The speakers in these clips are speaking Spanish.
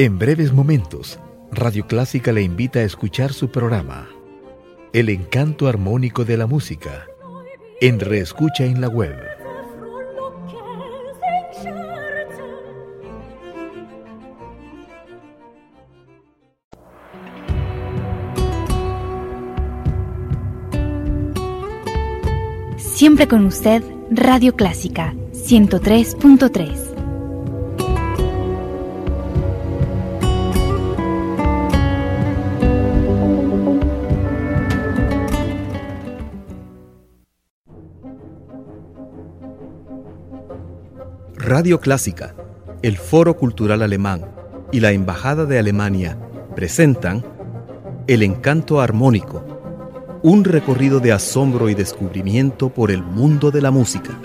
En breves momentos, Radio Clásica le invita a escuchar su programa, El encanto armónico de la música, en Reescucha en la web. Siempre con usted, Radio Clásica 103.3. Radio Clásica, el Foro Cultural Alemán y la Embajada de Alemania presentan El Encanto Armónico, un recorrido de asombro y descubrimiento por el mundo de la música.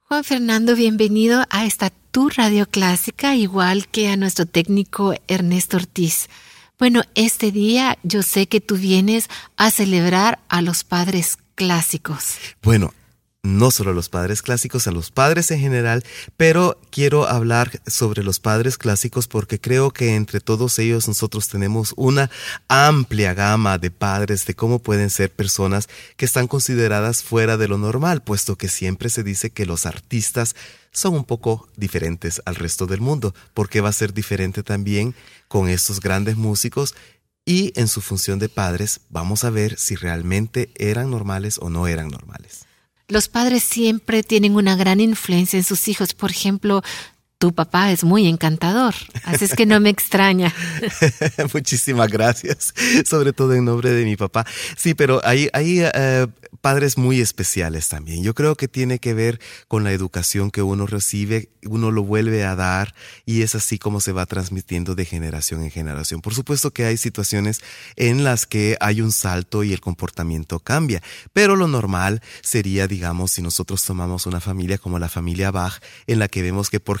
Juan Fernando, bienvenido a esta tu radio clásica, igual que a nuestro técnico Ernesto Ortiz. Bueno, este día yo sé que tú vienes a celebrar a los padres clásicos. Bueno, no solo los padres clásicos, a los padres en general, pero quiero hablar sobre los padres clásicos porque creo que entre todos ellos nosotros tenemos una amplia gama de padres de cómo pueden ser personas que están consideradas fuera de lo normal, puesto que siempre se dice que los artistas son un poco diferentes al resto del mundo, porque va a ser diferente también con estos grandes músicos y en su función de padres vamos a ver si realmente eran normales o no eran normales. Los padres siempre tienen una gran influencia en sus hijos. Por ejemplo, tu papá es muy encantador, así es que no me extraña. Muchísimas gracias, sobre todo en nombre de mi papá. Sí, pero hay, hay eh, padres muy especiales también. Yo creo que tiene que ver con la educación que uno recibe, uno lo vuelve a dar y es así como se va transmitiendo de generación en generación. Por supuesto que hay situaciones en las que hay un salto y el comportamiento cambia, pero lo normal sería, digamos, si nosotros tomamos una familia como la familia Bach, en la que vemos que por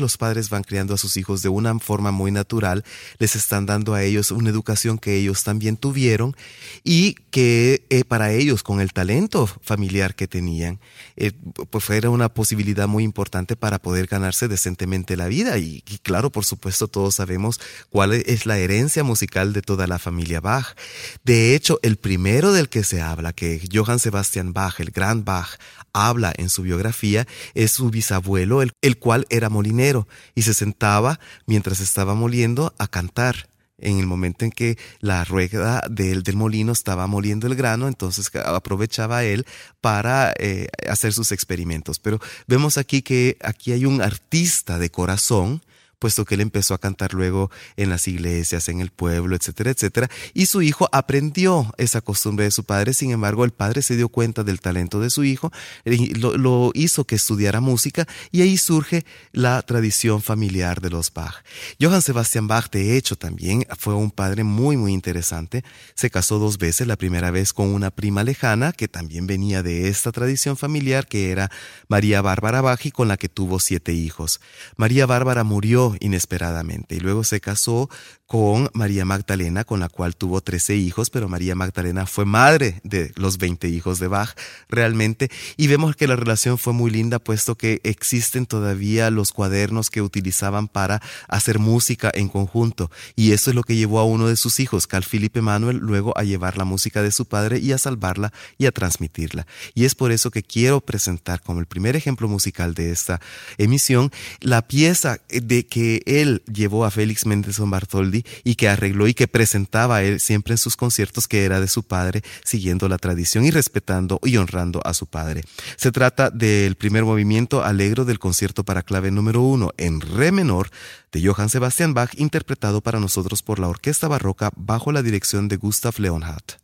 los padres van criando a sus hijos de una forma muy natural, les están dando a ellos una educación que ellos también tuvieron y que eh, para ellos, con el talento familiar que tenían, eh, pues era una posibilidad muy importante para poder ganarse decentemente la vida. Y, claro, por supuesto, todos sabemos cuál es la herencia musical de toda la familia Bach. De hecho, el primero del que se habla, que Johann Sebastian Bach, el gran Bach, habla en su biografía, es su bisabuelo, el, el cual era molinero y se sentaba mientras estaba moliendo a cantar en el momento en que la rueda del, molino estaba moliendo el grano, entonces aprovechaba él para eh, hacer sus experimentos. Pero vemos aquí que aquí hay un artista de corazón, puesto que él empezó a cantar luego en las iglesias, en el pueblo, etcétera, etcétera. Y su hijo aprendió esa costumbre de su padre, sin embargo el padre se dio cuenta del talento de su hijo, lo, lo hizo que estudiara música y ahí surge la tradición familiar de los Bach. Johann Sebastian Bach, de hecho, también fue un padre muy, muy interesante. Se casó dos veces, la primera vez con una prima lejana que también venía de esta tradición familiar, que era María Bárbara Bach y con la que tuvo siete hijos. María Bárbara murió inesperadamente y luego se casó con María Magdalena, con la cual tuvo 13 hijos, pero María Magdalena fue madre de los 20 hijos de Bach realmente. Y vemos que la relación fue muy linda, puesto que existen todavía los cuadernos que utilizaban para hacer música en conjunto. Y eso es lo que llevó a uno de sus hijos, Carl Philipp Emanuel, luego a llevar la música de su padre y a salvarla y a transmitirla. Y es por eso que quiero presentar como el primer ejemplo musical de esta emisión la pieza de que él llevó a Félix Mendelssohn Bartholdi y que arregló y que presentaba él siempre en sus conciertos que era de su padre, siguiendo la tradición y respetando y honrando a su padre. Se trata del primer movimiento alegro del concierto para clave número uno en re menor de Johann Sebastian Bach, interpretado para nosotros por la Orquesta Barroca bajo la dirección de Gustav Leonhardt.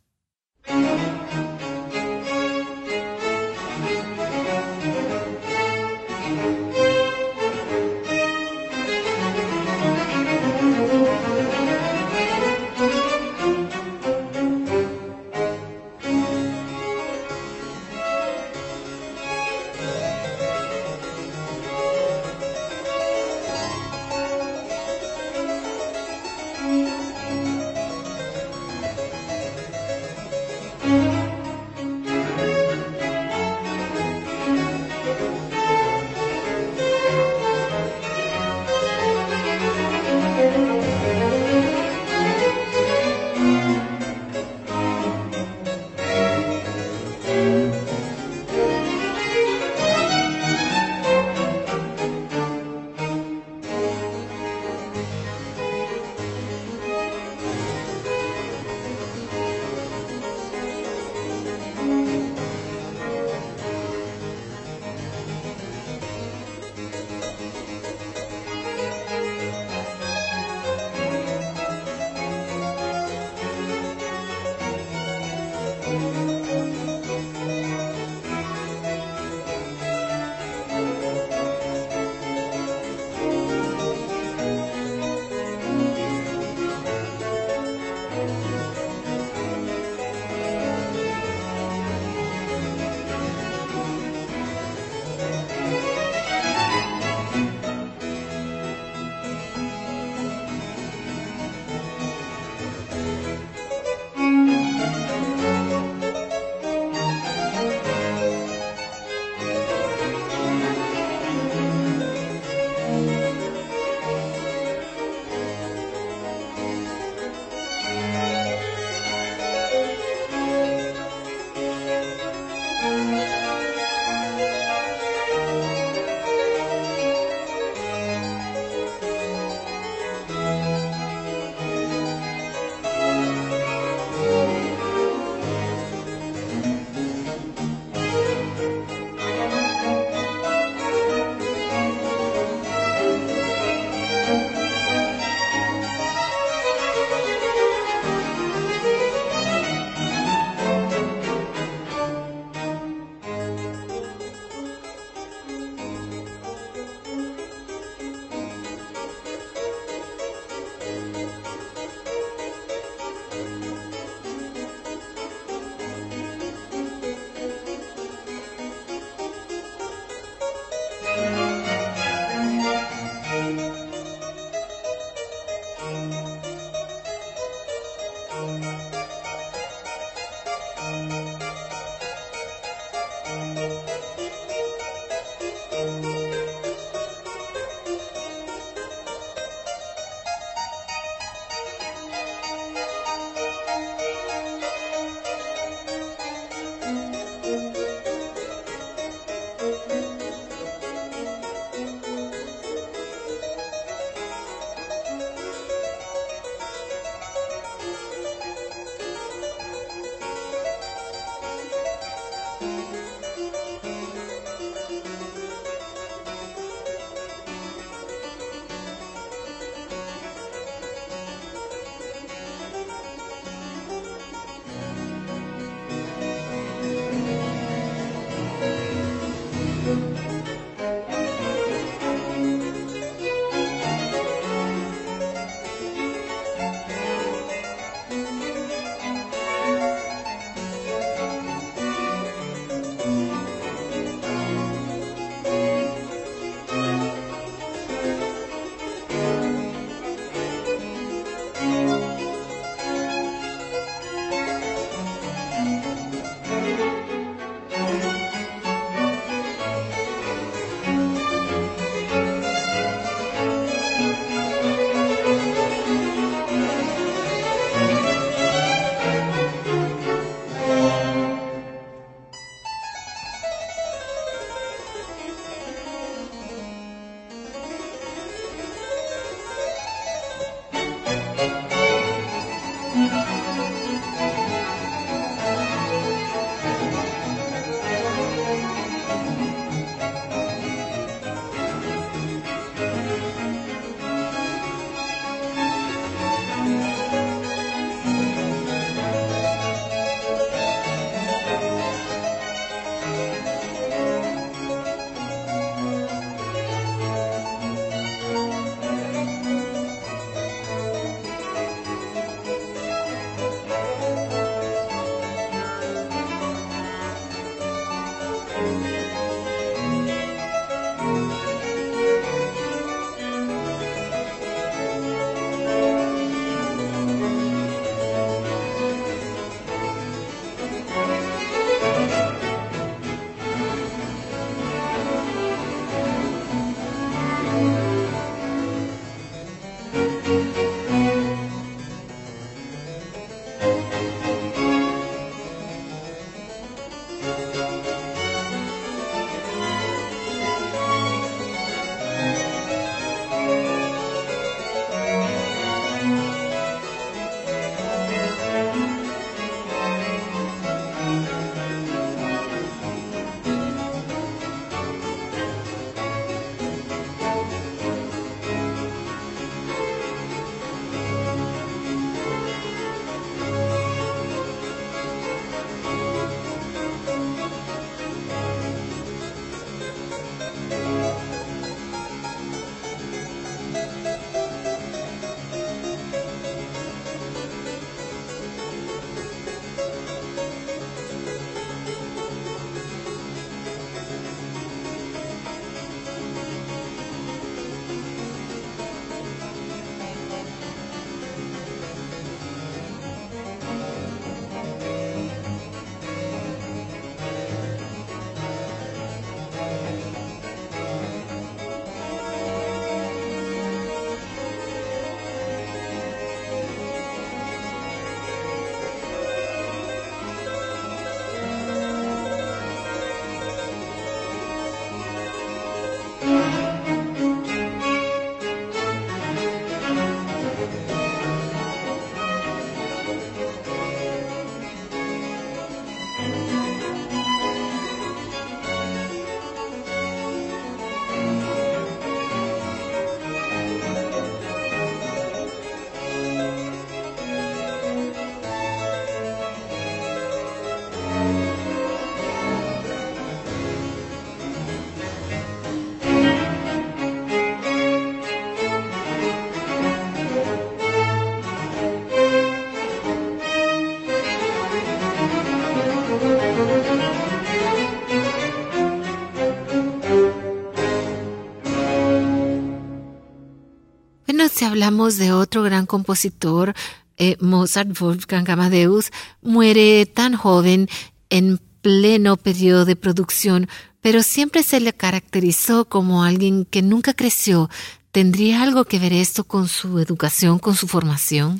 Si hablamos de otro gran compositor, eh, Mozart Wolfgang Amadeus, muere tan joven en pleno periodo de producción, pero siempre se le caracterizó como alguien que nunca creció. ¿Tendría algo que ver esto con su educación, con su formación?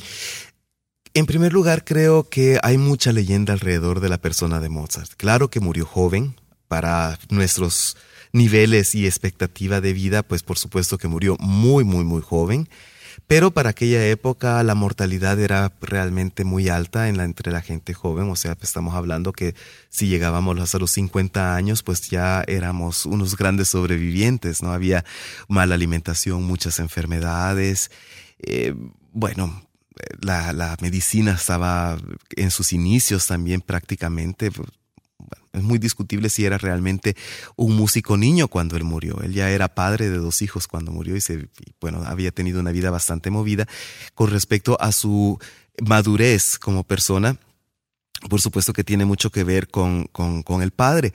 En primer lugar, creo que hay mucha leyenda alrededor de la persona de Mozart. Claro que murió joven para nuestros niveles y expectativa de vida, pues por supuesto que murió muy, muy, muy joven. Pero para aquella época la mortalidad era realmente muy alta en la, entre la gente joven, o sea, estamos hablando que si llegábamos hasta los 50 años, pues ya éramos unos grandes sobrevivientes, ¿no? Había mala alimentación, muchas enfermedades. Eh, bueno, la, la, medicina estaba en sus inicios también prácticamente, es muy discutible si era realmente un músico niño cuando él murió. Él ya era padre de dos hijos cuando murió y se, bueno, había tenido una vida bastante movida con respecto a su madurez como persona por supuesto que tiene mucho que ver con, con, el padre.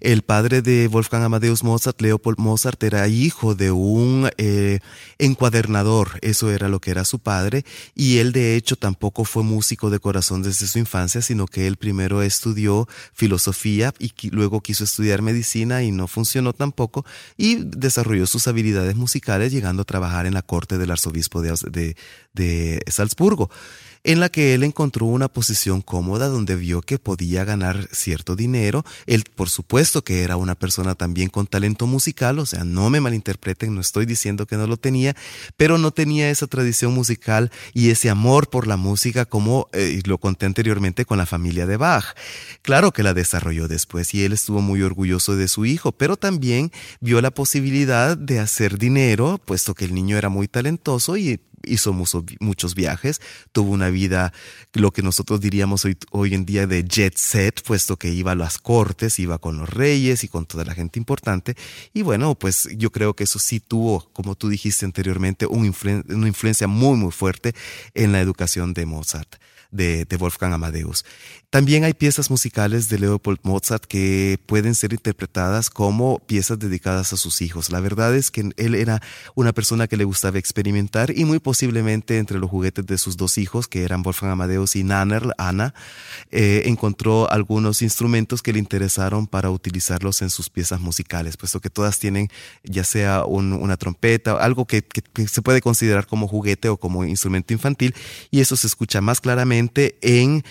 El padre de Wolfgang Amadeus Mozart, Leopold Mozart, era hijo de un eh, encuadernador, eso era lo que era su padre, y él de hecho tampoco fue músico de corazón desde su infancia, sino que él primero estudió filosofía y luego quiso estudiar medicina y no funcionó tampoco, y desarrolló sus habilidades musicales llegando a trabajar en la corte del arzobispo de, de, de Salzburgo en la que él encontró una posición cómoda donde vio que podía ganar cierto dinero. Él, por supuesto, que era una persona también con talento musical, o sea, no me malinterpreten, no estoy diciendo que no lo tenía, pero no tenía esa tradición musical y ese amor por la música como eh, lo conté anteriormente con la familia de Bach. Claro que la desarrolló después y él estuvo muy orgulloso de su hijo, pero también vio la posibilidad de hacer dinero, puesto que el niño era muy talentoso y hizo muchos viajes, tuvo una vida, lo que nosotros diríamos hoy, hoy en día de jet set, puesto que iba a las cortes, iba con los reyes y con toda la gente importante. Y bueno, pues yo creo que eso sí tuvo, como tú dijiste anteriormente, una influencia muy, muy fuerte en la educación de Mozart de, Wolfgang Amadeus. También hay piezas musicales de Leopold Mozart que pueden ser interpretadas como piezas dedicadas a sus hijos. La verdad es que él era una persona que le gustaba experimentar y muy posiblemente entre los juguetes de sus dos hijos, que eran Wolfgang Amadeus y Nannerl, Ana, eh, encontró algunos instrumentos que le interesaron para utilizarlos en sus piezas musicales, puesto que todas tienen ya sea una trompeta, algo que se puede considerar como juguete o como instrumento infantil, y eso se escucha más claramente en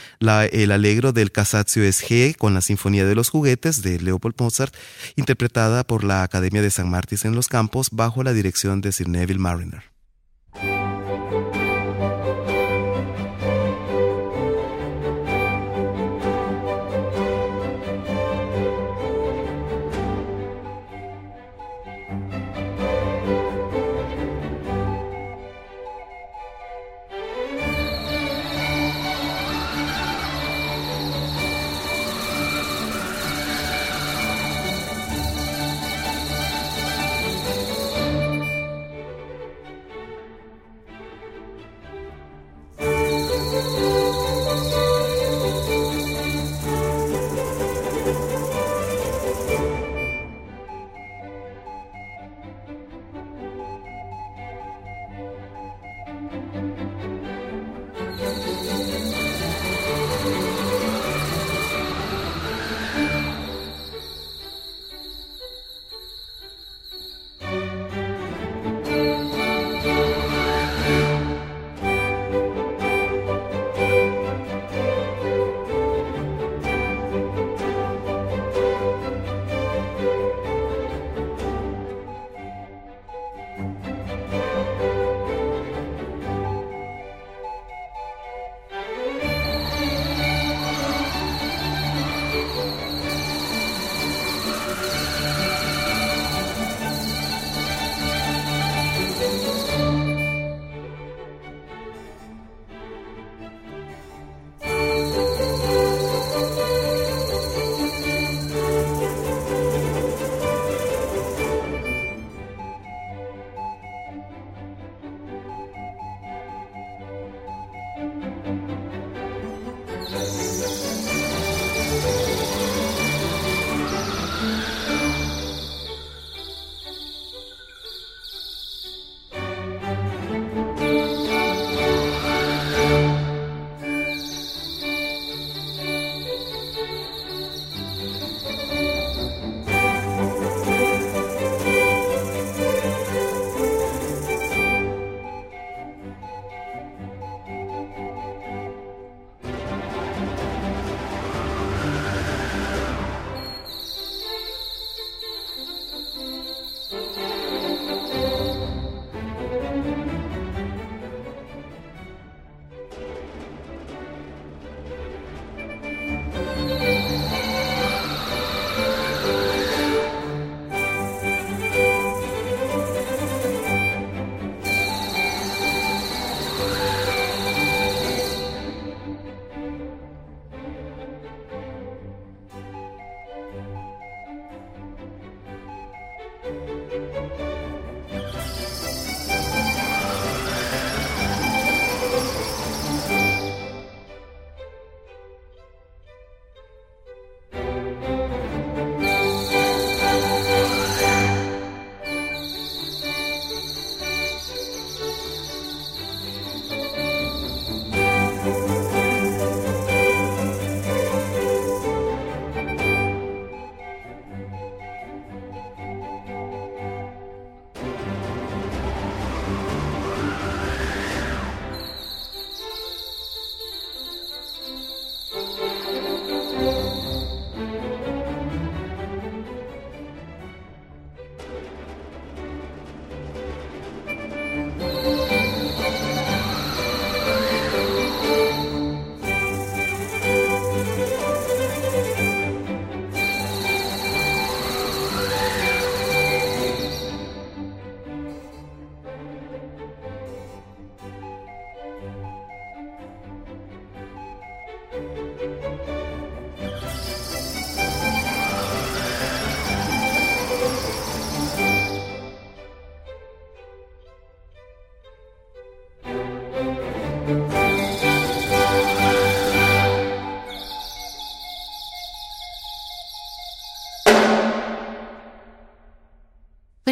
El Alegro del Casazio SG con la Sinfonía de los Juguetes de Leopold Mozart, interpretada por la Academia de San Martín en los Campos bajo la dirección de Sir Neville Mariner.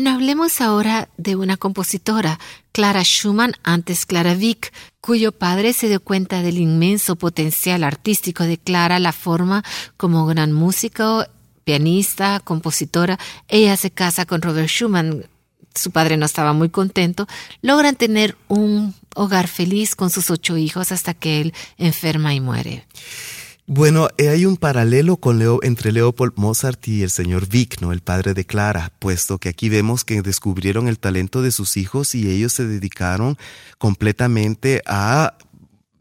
Hablemos ahora de una compositora, Clara Schumann, antes Clara Wieck, cuyo padre se dio cuenta del inmenso potencial artístico de Clara, la forma como gran músico, pianista, compositora. Ella se casa con Robert Schumann, su padre no estaba muy contento, logran tener un hogar feliz con sus ocho hijos hasta que él enferma y muere. Bueno, eh, hay un paralelo con Leo, entre Leopold Mozart y el señor Wieck, ¿no? el padre de Clara, puesto que aquí vemos que descubrieron el talento de sus hijos y ellos se dedicaron completamente a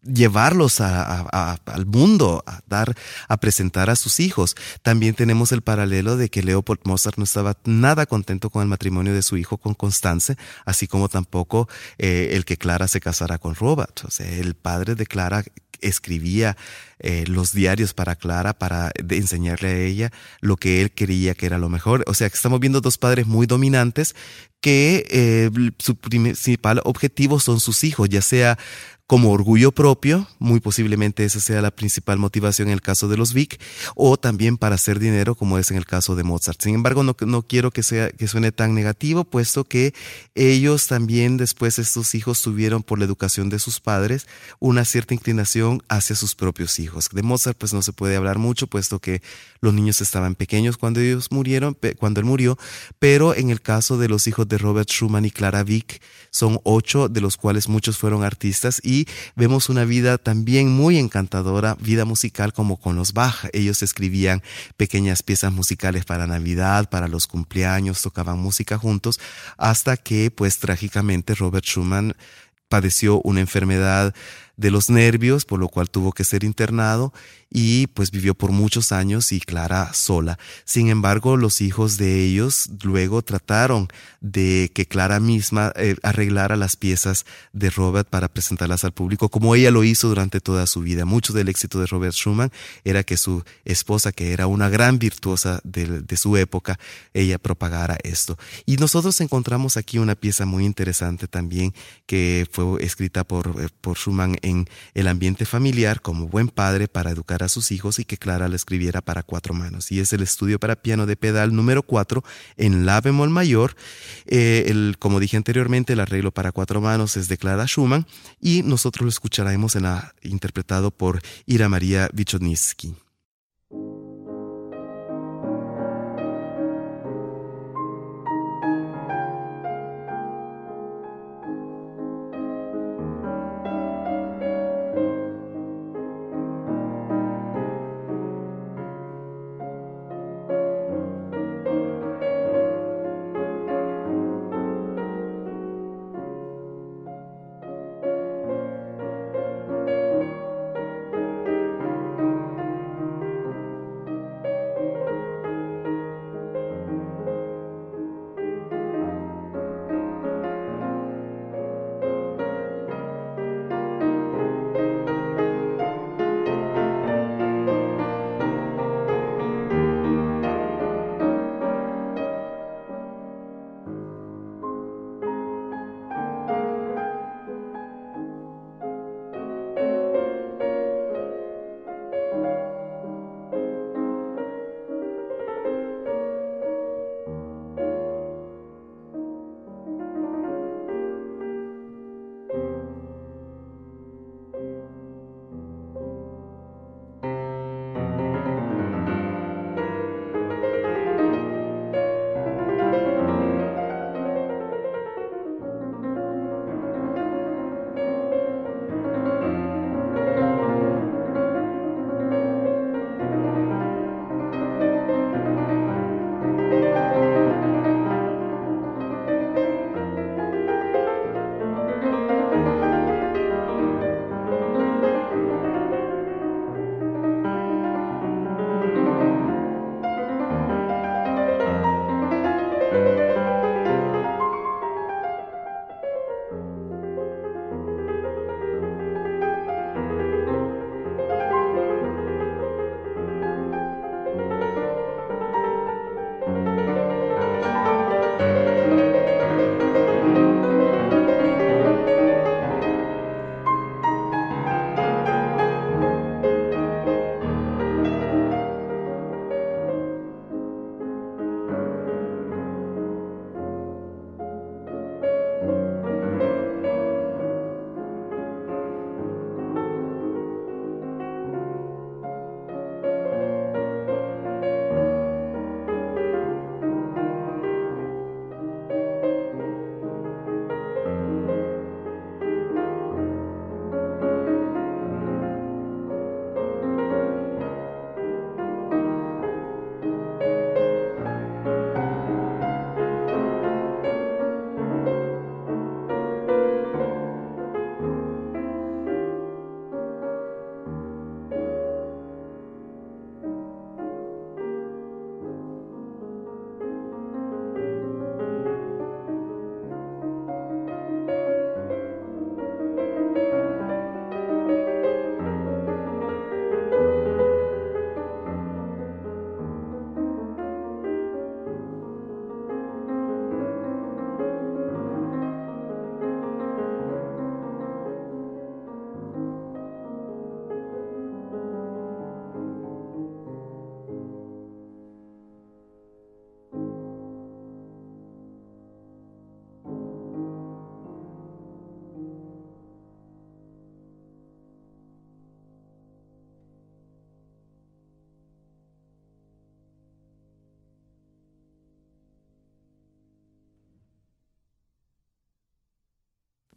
llevarlos al mundo, a dar, a presentar a sus hijos. También tenemos el paralelo de que Leopold Mozart no estaba nada contento con el matrimonio de su hijo con Constance, así como tampoco eh, el que Clara se casara con Robert. O sea, el padre de Clara escribía eh, los diarios para Clara para enseñarle a ella lo que él quería que era lo mejor. O sea, que estamos viendo dos padres muy dominantes que eh, su principal objetivo son sus hijos, ya sea como orgullo propio, muy posiblemente esa sea la principal motivación en el caso de los Vic, o también para hacer dinero, como es en el caso de Mozart. Sin embargo, no, no quiero que, sea, que suene tan negativo, puesto que ellos también después estos hijos tuvieron por la educación de sus padres una cierta inclinación hacia sus propios hijos. De Mozart pues no se puede hablar mucho, puesto que los niños estaban pequeños cuando ellos murieron, cuando él murió, pero en el caso de los hijos de Robert Schumann y Clara Vick, son ocho, de los cuales muchos fueron artistas y vemos una vida también muy encantadora, vida musical como con los Bach. Ellos escribían pequeñas piezas musicales para Navidad, para los cumpleaños, tocaban música juntos, hasta que pues trágicamente Robert Schumann padeció una enfermedad de los nervios, por lo cual tuvo que ser internado y pues vivió por muchos años y Clara sola. Sin embargo, los hijos de ellos luego trataron de que Clara misma eh, arreglara las piezas de Robert para presentarlas al público, como ella lo hizo durante toda su vida. Mucho del éxito de Robert Schumann era que su esposa, que era una gran virtuosa de, de su época, ella propagara esto. Y nosotros encontramos aquí una pieza muy interesante también que fue escrita por, eh, por Schumann en el ambiente familiar como buen padre para educar a sus hijos y que Clara la escribiera para cuatro manos. Y es el estudio para piano de pedal número cuatro en la bemol mayor. Eh, el, como dije anteriormente, el arreglo para cuatro manos es de Clara Schumann y nosotros lo escucharemos interpretado por Ira María Wichotnitsky.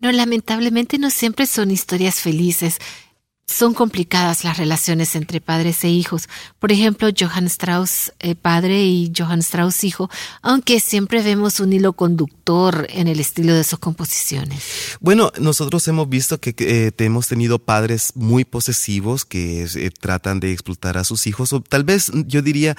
No, lamentablemente no siempre son historias felices. Son complicadas las relaciones entre padres e hijos. Por ejemplo, Johann Strauss eh, padre y Johann Strauss hijo, aunque siempre vemos un hilo conductor en el estilo de sus composiciones. Bueno, nosotros hemos visto que eh, hemos tenido padres muy posesivos que eh, tratan de explotar a sus hijos, o tal vez, yo diría,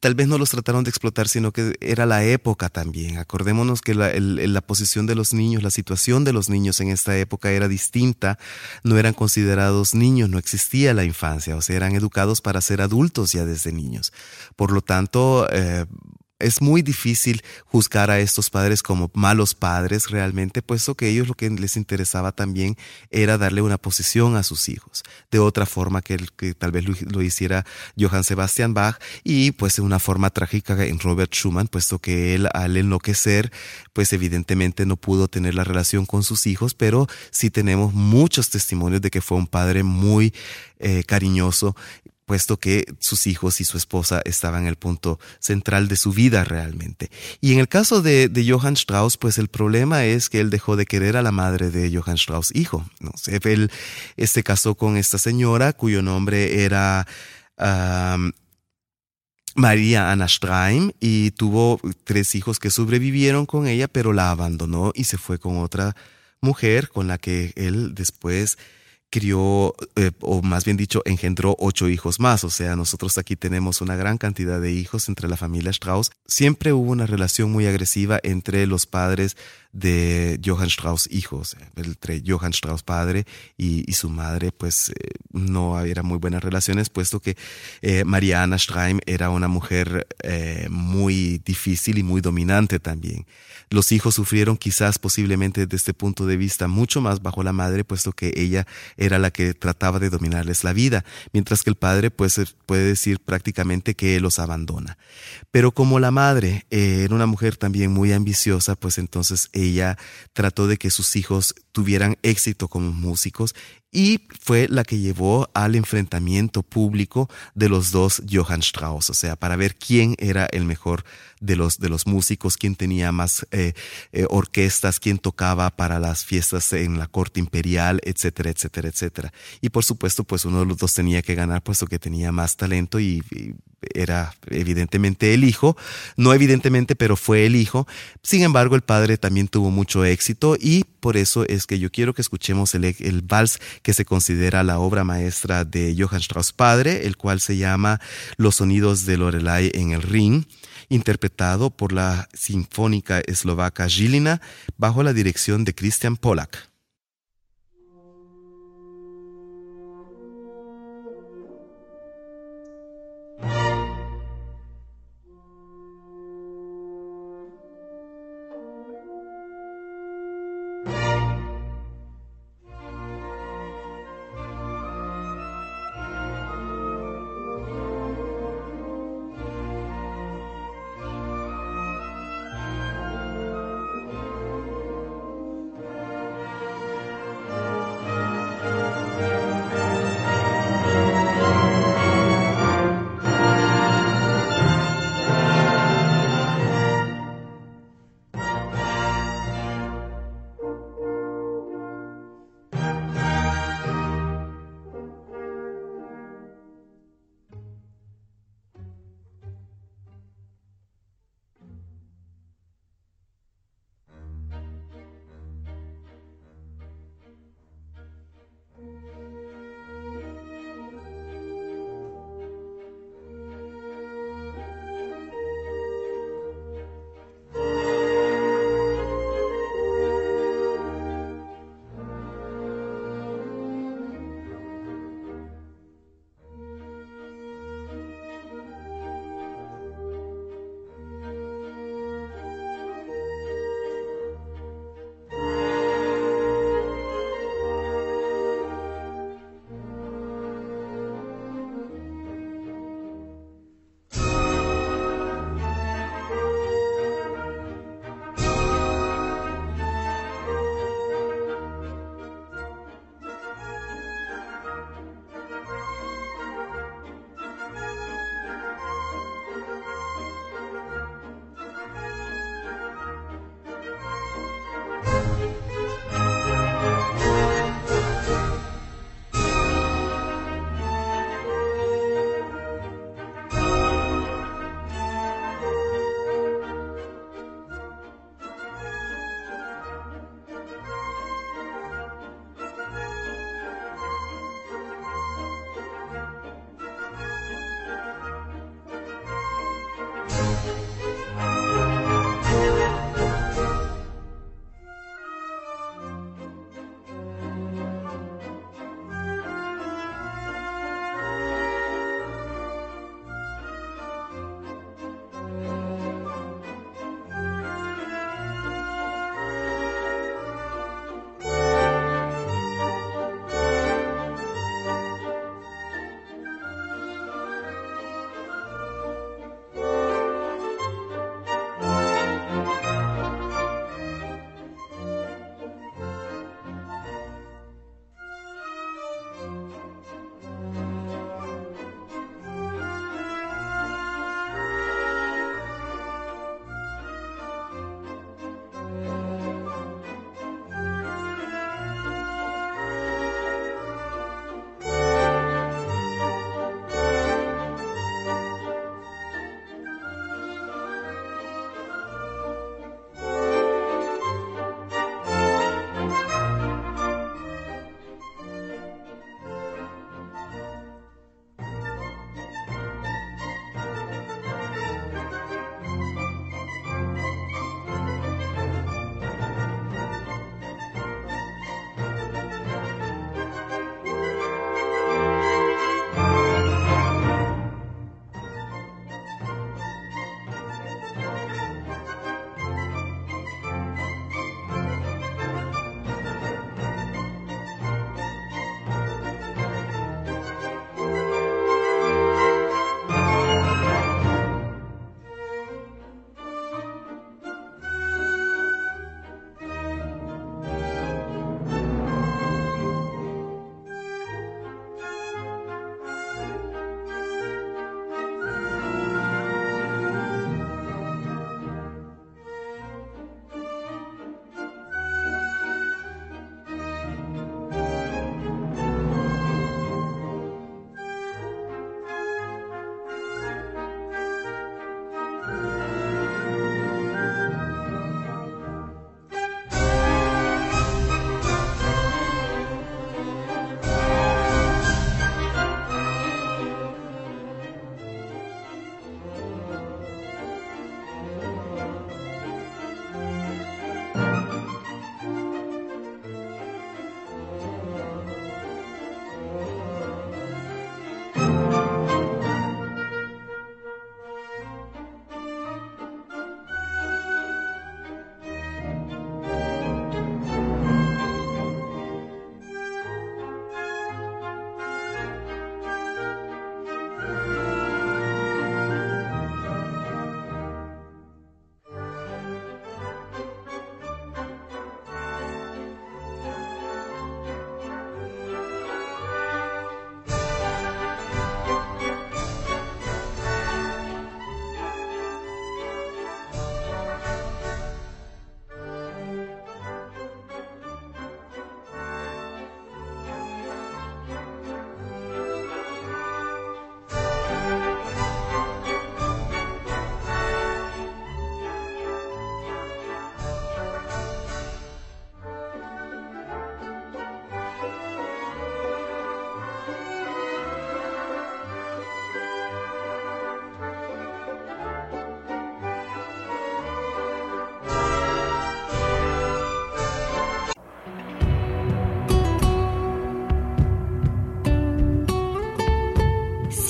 tal vez no los trataron de explotar, sino que era la época también. Acordémonos que la, la posición de los niños, la situación de los niños en esta época era distinta, no eran considerados niños niños no existía la infancia, o sea, eran educados para ser adultos ya desde niños. Por lo tanto, eh, es muy difícil juzgar a estos padres como malos padres realmente, puesto que ellos lo que les interesaba también era darle una posición a sus hijos, de otra forma que, que tal vez lo, hiciera Johann Sebastian Bach y pues de una forma trágica en Robert Schumann, puesto que él al enloquecer, pues evidentemente no pudo tener la relación con sus hijos, pero sí tenemos muchos testimonios de que fue un padre muy eh, cariñoso puesto que sus hijos y su esposa estaban en el punto central de su vida realmente. Y en el caso de, Johann Strauss, pues el problema es que él dejó de querer a la madre de Johann Strauss, hijo. Él se casó con esta señora cuyo nombre era María Anna Streim y tuvo tres hijos que sobrevivieron con ella, pero la abandonó y se fue con otra mujer con la que él después crió, eh, o más bien dicho, engendró ocho hijos más. O sea, nosotros aquí tenemos una gran cantidad de hijos entre la familia Strauss. Siempre hubo una relación muy agresiva entre los padres de Johann Strauss hijos, entre Johann Strauss padre y, su madre, pues eh, no había muy buenas relaciones, puesto que eh, Mariana Streim era una mujer muy difícil y muy dominante también. Los hijos sufrieron quizás posiblemente desde este punto de vista mucho más bajo la madre, puesto que ella era la que trataba de dominarles la vida, mientras que el padre pues puede decir prácticamente que los abandona. Pero como la madre eh, era una mujer también muy ambiciosa, pues entonces ella trató de que sus hijos tuvieran éxito como músicos y fue la que llevó al enfrentamiento público de los dos Johann Strauss, o sea, para ver quién era el mejor de los, de los músicos, quién tenía más eh, eh, orquestas, quién tocaba para las fiestas en la corte imperial, etcétera, etcétera, etcétera. Y por supuesto, pues uno de los dos tenía que ganar, puesto que tenía más talento y, era evidentemente el hijo, no evidentemente, pero fue el hijo. Sin embargo, el padre también tuvo mucho éxito y por eso es que yo quiero que escuchemos el, vals que se considera la obra maestra de Johann Strauss padre, el cual se llama Los sonidos de Lorelai en el Ring, interpretado por la sinfónica eslovaca Žilina bajo la dirección de Christian Polak.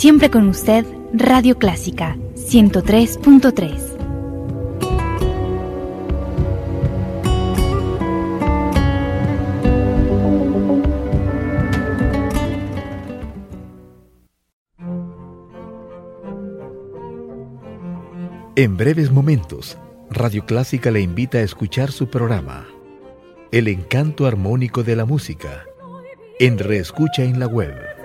Siempre con usted, Radio Clásica 103.3. En breves momentos, Radio Clásica le invita a escuchar su programa, El encanto armónico de la música, en Reescucha en la web